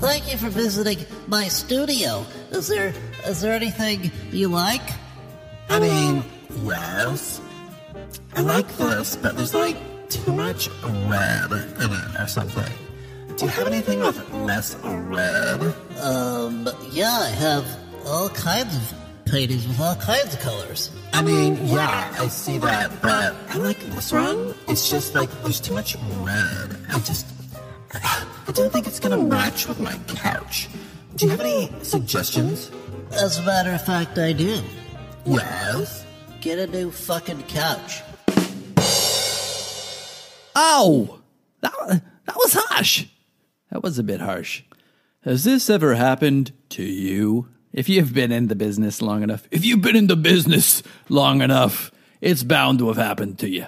Thank you for visiting my studio. Is there is there anything you like? I mean, yes. I like this, but there's like too much red in it or something. Do you have anything with less red? Um, yeah, I have all kinds of paintings with all kinds of colors. I mean, yeah, I see that, but I like this one. It's just like there's too much red. I just I don't think it's gonna match with my couch. Do you have any suggestions? As a matter of fact, I do. Yes. Get a new fucking couch. Oh! That, that was harsh. That was a bit harsh. Has this ever happened to you? If you've been in the business long enough, if you've been in the business long enough, it's bound to have happened to you.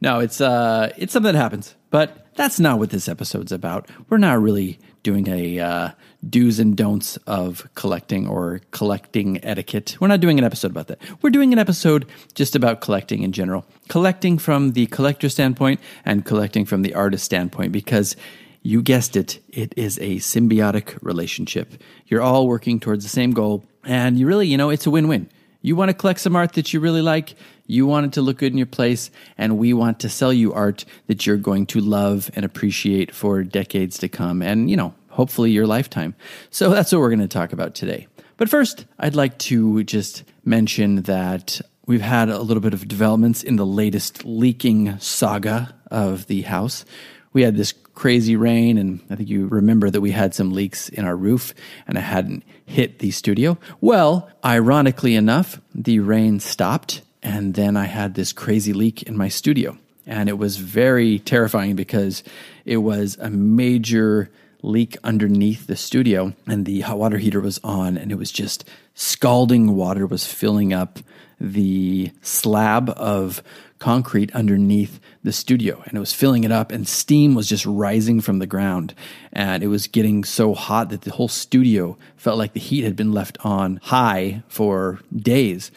No, it's uh, it's something that happens, but that's not what this episode's about. We're not really doing a uh, do's and don'ts of collecting or collecting etiquette. We're not doing an episode about that. We're doing an episode just about collecting in general, collecting from the collector standpoint and collecting from the artist standpoint, because you guessed it, it is a symbiotic relationship. You're all working towards the same goal, and you really, you know, it's a win win. You want to collect some art that you really like, you want it to look good in your place, and we want to sell you art that you're going to love and appreciate for decades to come, and, you know, hopefully your lifetime. So that's what we're going to talk about today. But first, I'd like to just mention that we've had a little bit of developments in the latest leaking saga of the house. We had this crazy rain, and I think you remember that we had some leaks in our roof and it hadn't hit the studio. Well, ironically enough, the rain stopped, and then I had this crazy leak in my studio. And it was very terrifying because it was a major leak underneath the studio, and the hot water heater was on, and it was just scalding water was filling up the slab of concrete underneath the studio. And it was filling it up and steam was just rising from the ground. And it was getting so hot that the whole studio felt like the heat had been left on high for days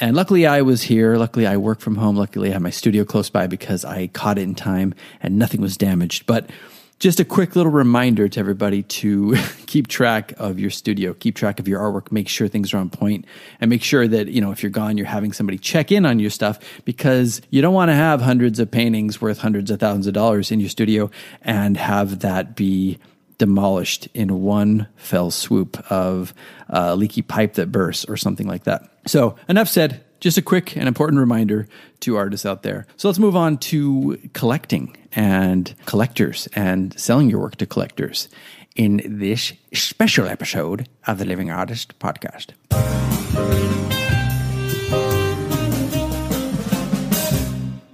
and luckily I was here. Luckily I work from home. Luckily I had my studio close by because I caught it in time and nothing was damaged. But just a quick little reminder to everybody to keep track of your studio, keep track of your artwork, make sure things are on point, and make sure that, you know, if you're gone, you're having somebody check in on your stuff because you don't want to have hundreds of paintings worth hundreds of thousands of dollars in your studio and have that be demolished in one fell swoop of a leaky pipe that bursts or something like that. So, enough said just a quick and important reminder to artists out there. So let's move on to collecting and collectors and selling your work to collectors in this special episode of the Living Artist podcast.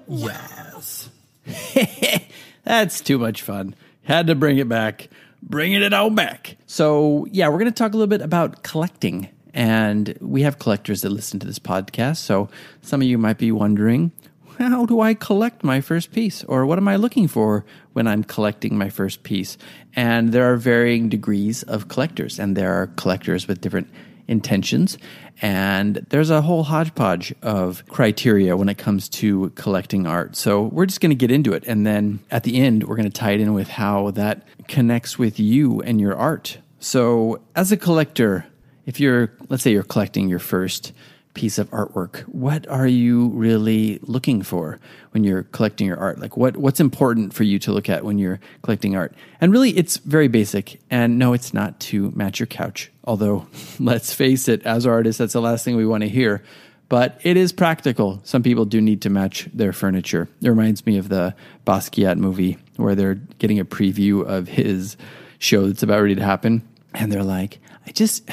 Yes. That's too much fun. Had to bring it back. Bringing it all back. So, yeah, we're going to talk a little bit about collecting. And we have collectors that listen to this podcast. So, some of you might be wondering, how do I collect my first piece? Or what am I looking for when I'm collecting my first piece? And there are varying degrees of collectors, and there are collectors with different intentions. And there's a whole hodgepodge of criteria when it comes to collecting art. So we're just going to get into it. And then at the end, we're going to tie it in with how that connects with you and your art. So as a collector, if you're, let's say you're collecting your first piece of artwork, what are you really looking for when you're collecting your art? Like what what's important for you to look at when you're collecting art? And really it's very basic. And no, it's not to match your couch. Although let's face it, as artists, that's the last thing we want to hear. But it is practical. Some people do need to match their furniture. It reminds me of the Basquiat movie where they're getting a preview of his show that's about ready to happen. And they're like, I just,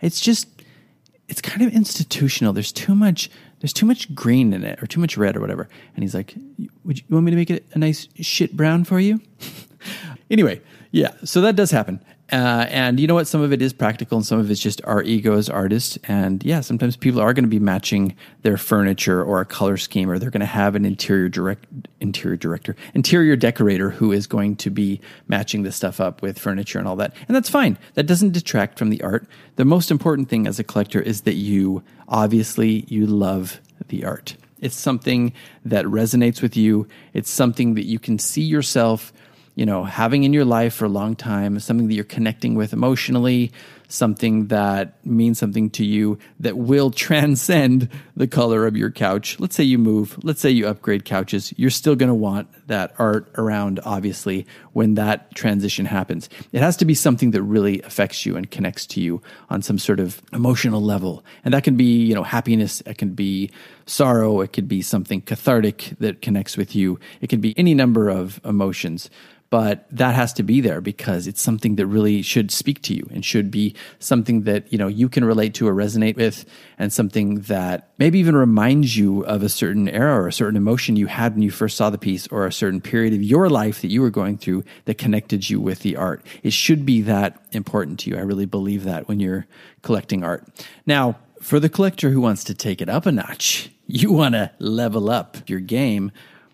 it's just it's kind of institutional. There's too much there's too much green in it or too much red or whatever. And he's like, "Would you, you want me to make it a nice shit brown for you?" anyway, yeah, so that does happen. Uh, and you know what? Some of it is practical, and some of it's just our ego as artists. And yeah, sometimes people are going to be matching their furniture or a color scheme, or they're going to have an interior direct, interior director, interior decorator who is going to be matching the stuff up with furniture and all that. And that's fine. That doesn't detract from the art. The most important thing as a collector is that you obviously you love the art. It's something that resonates with you. It's something that you can see yourself you know, having in your life for a long time, something that you're connecting with emotionally, something that means something to you that will transcend the color of your couch. Let's say you move, let's say you upgrade couches, you're still going to want that art around, obviously, when that transition happens. It has to be something that really affects you and connects to you on some sort of emotional level. And that can be, you know, happiness, it can be sorrow, it could be something cathartic that connects with you, it can be any number of emotions but that has to be there because it's something that really should speak to you and should be something that you know you can relate to or resonate with and something that maybe even reminds you of a certain era or a certain emotion you had when you first saw the piece or a certain period of your life that you were going through that connected you with the art. It should be that important to you. I really believe that when you're collecting art. Now for the collector who wants to take it up a notch you want to level up your game.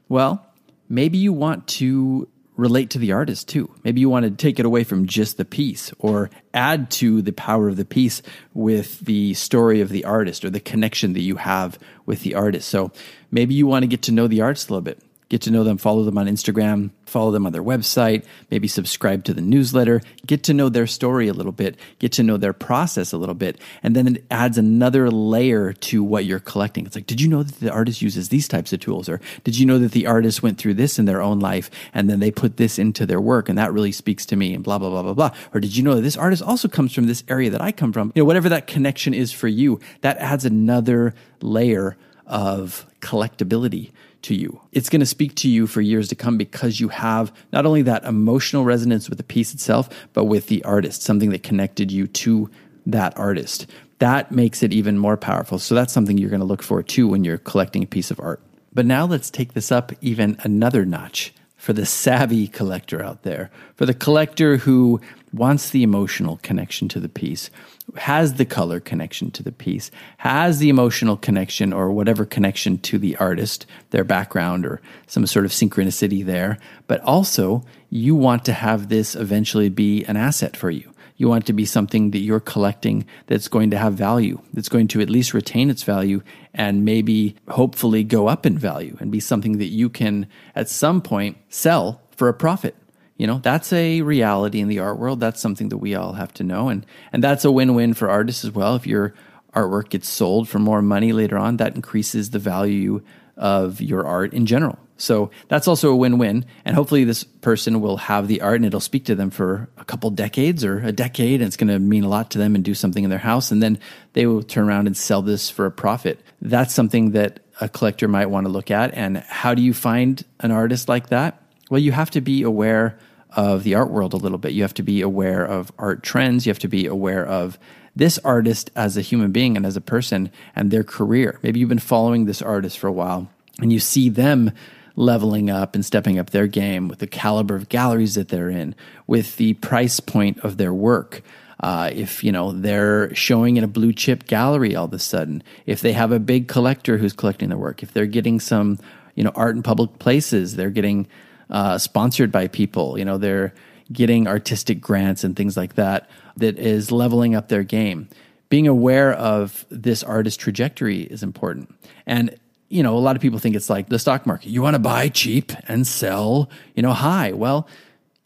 Well maybe you want to relate to the artist too. Maybe you want to take it away from just the piece or add to the power of the piece with the story of the artist or the connection that you have with the artist. So maybe you want to get to know the artist a little bit get to know them, follow them on Instagram, follow them on their website, maybe subscribe to the newsletter, get to know their story a little bit, get to know their process a little bit. And then it adds another layer to what you're collecting. It's like, did you know that the artist uses these types of tools? Or did you know that the artist went through this in their own life and then they put this into their work and that really speaks to me and blah, blah, blah, blah, blah. Or did you know that this artist also comes from this area that I come from? You know, whatever that connection is for you, that adds another layer of collectability to you. It's going to speak to you for years to come because you have not only that emotional resonance with the piece itself, but with the artist, something that connected you to that artist. That makes it even more powerful. So that's something you're going to look for too when you're collecting a piece of art. But now let's take this up even another notch for the savvy collector out there, for the collector who wants the emotional connection to the piece, has the color connection to the piece, has the emotional connection or whatever connection to the artist, their background or some sort of synchronicity there, but also you want to have this eventually be an asset for you. You want it to be something that you're collecting that's going to have value, that's going to at least retain its value and maybe hopefully go up in value and be something that you can at some point sell for a profit. You know, that's a reality in the art world. That's something that we all have to know. And, and that's a win win for artists as well. If your artwork gets sold for more money later on, that increases the value of your art in general. So that's also a win win. And hopefully, this person will have the art and it'll speak to them for a couple decades or a decade. And it's going to mean a lot to them and do something in their house. And then they will turn around and sell this for a profit. That's something that a collector might want to look at. And how do you find an artist like that? Well, you have to be aware of the art world a little bit. You have to be aware of art trends. You have to be aware of this artist as a human being and as a person and their career. Maybe you've been following this artist for a while and you see them leveling up and stepping up their game with the caliber of galleries that they're in, with the price point of their work. Uh, if you know they're showing in a blue chip gallery all of a sudden, if they have a big collector who's collecting their work, if they're getting some you know art in public places, they're getting uh, sponsored by people, you know they're getting artistic grants and things like that, that is leveling up their game. Being aware of this artist trajectory is important. And you know, a lot of people think it's like the stock market. You want to buy cheap and sell, you know, high. Well,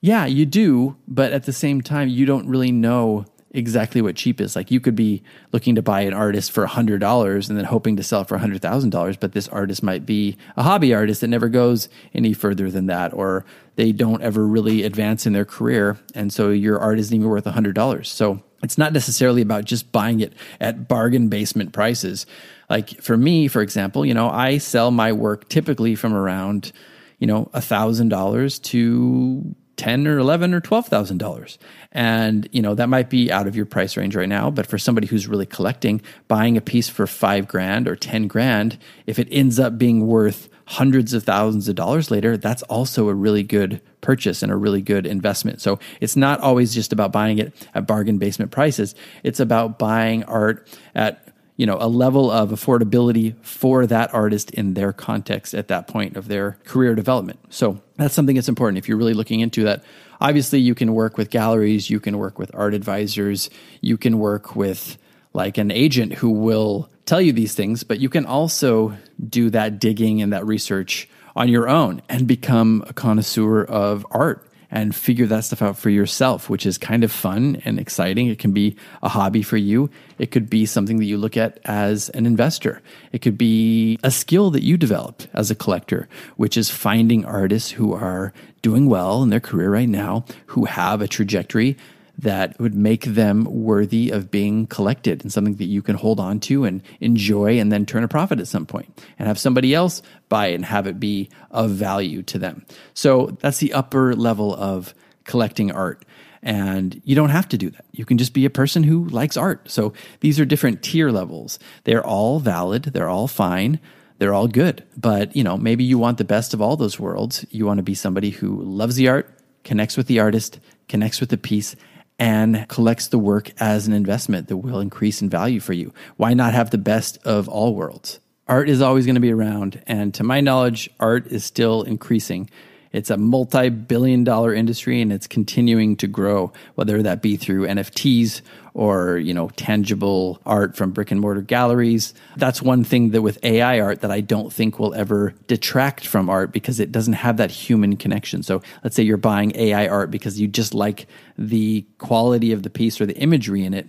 yeah, you do, but at the same time, you don't really know exactly what cheap is. Like you could be looking to buy an artist for $100 and then hoping to sell for $100,000, but this artist might be a hobby artist that never goes any further than that, or they don't ever really advance in their career. And so your art isn't even worth $100. So it's not necessarily about just buying it at bargain basement prices. Like for me, for example, you know, I sell my work typically from around, you know, a thousand dollars to ten or eleven or twelve thousand dollars. And you know that might be out of your price range right now, but for somebody who's really collecting, buying a piece for five grand or ten grand, if it ends up being worth hundreds of thousands of dollars later, that's also a really good purchase and a really good investment. So it's not always just about buying it at bargain basement prices. It's about buying art at you know a level of affordability for that artist in their context at that point of their career development. So that's something that's important. If you're really looking into that obviously you can work with galleries you can work with art advisors you can work with like an agent who will tell you these things but you can also do that digging and that research on your own and become a connoisseur of art and figure that stuff out for yourself, which is kind of fun and exciting. It can be a hobby for you. It could be something that you look at as an investor. It could be a skill that you develop as a collector, which is finding artists who are doing well in their career right now, who have a trajectory that would make them worthy of being collected and something that you can hold on to and enjoy and then turn a profit at some point and have somebody else buy it and have it be of value to them. So that's the upper level of collecting art. And you don't have to do that. You can just be a person who likes art. So these are different tier levels. They're all valid, they're all fine they're all good. But, you know, maybe you want the best of all those worlds. You want to be somebody who loves the art, connects with the artist, connects with the piece, and collects the work as an investment that will increase in value for you. Why not have the best of all worlds? Art is always going to be around. And to my knowledge, art is still increasing. It's a multi billion dollar industry and it's continuing to grow, whether that be through NFTs or, you know, tangible art from brick and mortar galleries. That's one thing that with AI art that I don't think will ever detract from art because it doesn't have that human connection. So let's say you're buying AI art because you just like the quality of the piece or the imagery in it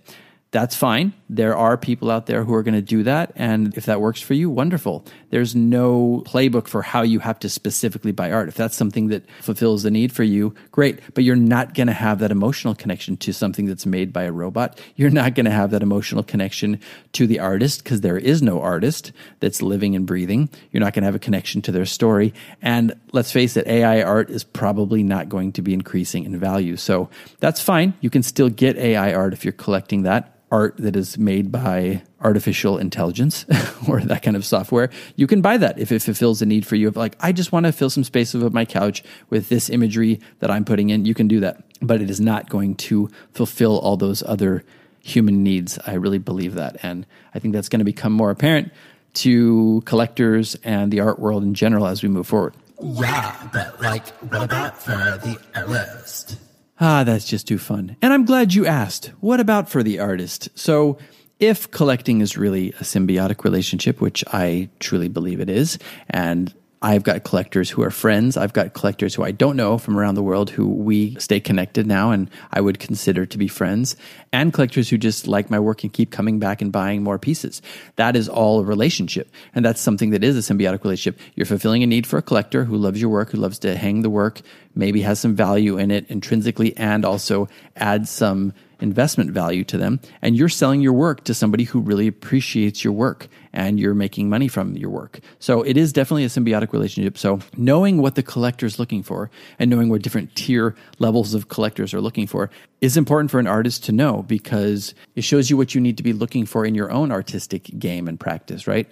that's fine. There are people out there who are going to do that. And if that works for you, wonderful. There's no playbook for how you have to specifically buy art. If that's something that fulfills the need for you, great. But you're not going to have that emotional connection to something that's made by a robot. You're not going to have that emotional connection to the artist because there is no artist that's living and breathing. You're not going to have a connection to their story. And let's face it, AI art is probably not going to be increasing in value. So that's fine. You can still get AI art if you're collecting that art that is made by artificial intelligence or that kind of software, you can buy that if it fulfills the need for you of like, I just want to fill some space of my couch with this imagery that I'm putting in. You can do that, but it is not going to fulfill all those other human needs. I really believe that. And I think that's going to become more apparent to collectors and the art world in general as we move forward. Yeah, but like, what about for the artist? Ah, that's just too fun. And I'm glad you asked. What about for the artist? So, if collecting is really a symbiotic relationship, which I truly believe it is, and I've got collectors who are friends. I've got collectors who I don't know from around the world who we stay connected now and I would consider to be friends, and collectors who just like my work and keep coming back and buying more pieces. That is all a relationship. And that's something that is a symbiotic relationship. You're fulfilling a need for a collector who loves your work, who loves to hang the work, maybe has some value in it intrinsically, and also adds some investment value to them. And you're selling your work to somebody who really appreciates your work and you're making money from your work. So it is definitely a symbiotic relationship. So knowing what the collector is looking for and knowing what different tier levels of collectors are looking for is important for an artist to know because it shows you what you need to be looking for in your own artistic game and practice, right?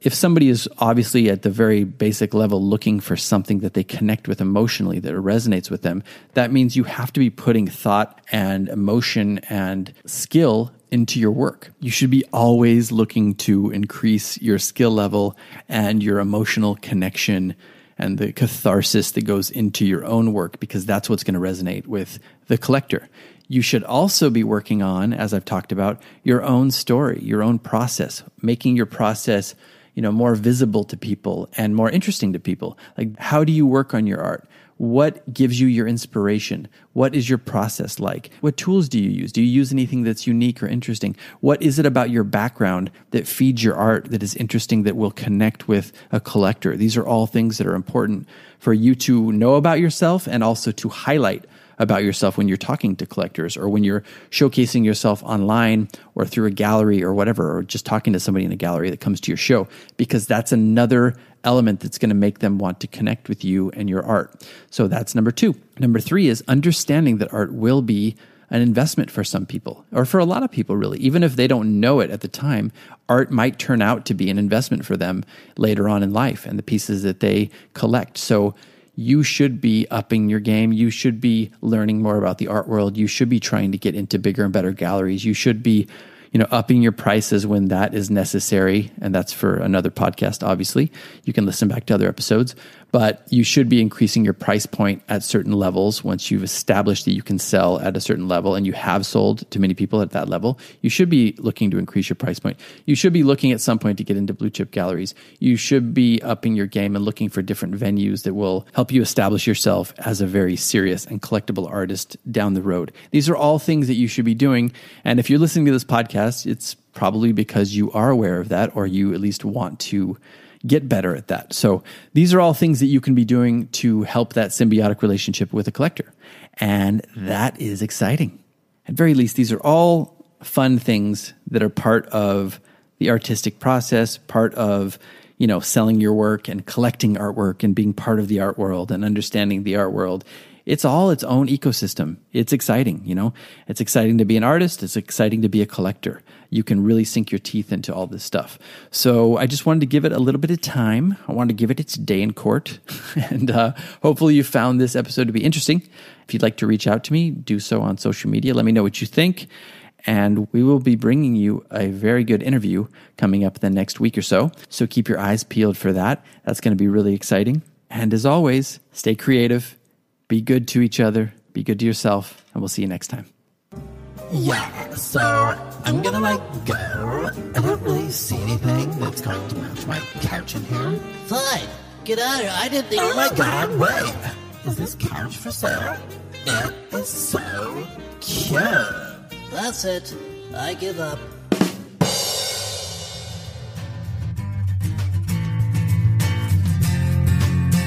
If somebody is obviously at the very basic level looking for something that they connect with emotionally that resonates with them, that means you have to be putting thought and emotion and skill into your work. You should be always looking to increase your skill level and your emotional connection and the catharsis that goes into your own work because that's what's going to resonate with the collector. You should also be working on, as I've talked about, your own story, your own process, making your process you know more visible to people and more interesting to people. Like how do you work on your art? What gives you your inspiration? What is your process like? What tools do you use? Do you use anything that's unique or interesting? What is it about your background that feeds your art that is interesting that will connect with a collector? These are all things that are important for you to know about yourself and also to highlight about yourself when you're talking to collectors or when you're showcasing yourself online or through a gallery or whatever, or just talking to somebody in a gallery that comes to your show, because that's another element that's going to make them want to connect with you and your art. So that's number two. Number three is understanding that art will be an investment for some people, or for a lot of people, really. Even if they don't know it at the time, art might turn out to be an investment for them later on in life and the pieces that they collect. So you should be upping your game. You should be learning more about the art world. You should be trying to get into bigger and better galleries. You should be you know, upping your prices when that is necessary. And that's for another podcast, obviously. You can listen back to other episodes, but you should be increasing your price point at certain levels once you've established that you can sell at a certain level and you have sold to many people at that level. You should be looking to increase your price point. You should be looking at some point to get into blue chip galleries. You should be upping your game and looking for different venues that will help you establish yourself as a very serious and collectible artist down the road. These are all things that you should be doing. And if you're listening to this podcast, it's probably because you are aware of that or you at least want to get better at that. So these are all things that you can be doing to help that symbiotic relationship with a collector. And that is exciting. At very least, these are all fun things that are part of the artistic process, part of you know selling your work and collecting artwork and being part of the art world and understanding the art world it's all its own ecosystem. It's exciting, you know? It's exciting to be an artist. It's exciting to be a collector. You can really sink your teeth into all this stuff. So I just wanted to give it a little bit of time. I wanted to give it its day in court. and uh, hopefully you found this episode to be interesting. If you'd like to reach out to me, do so on social media. Let me know what you think. And we will be bringing you a very good interview coming up the next week or so. So keep your eyes peeled for that. That's going to be really exciting. And as always, stay creative be good to each other, be good to yourself, and we'll see you next time. Yeah, so I'm gonna like go. I don't really see anything that's going to match my couch in here. Fine. Get out of here. I didn't think. Oh my god, wait! Is this couch for sale? It is so cute. That's it. I give up.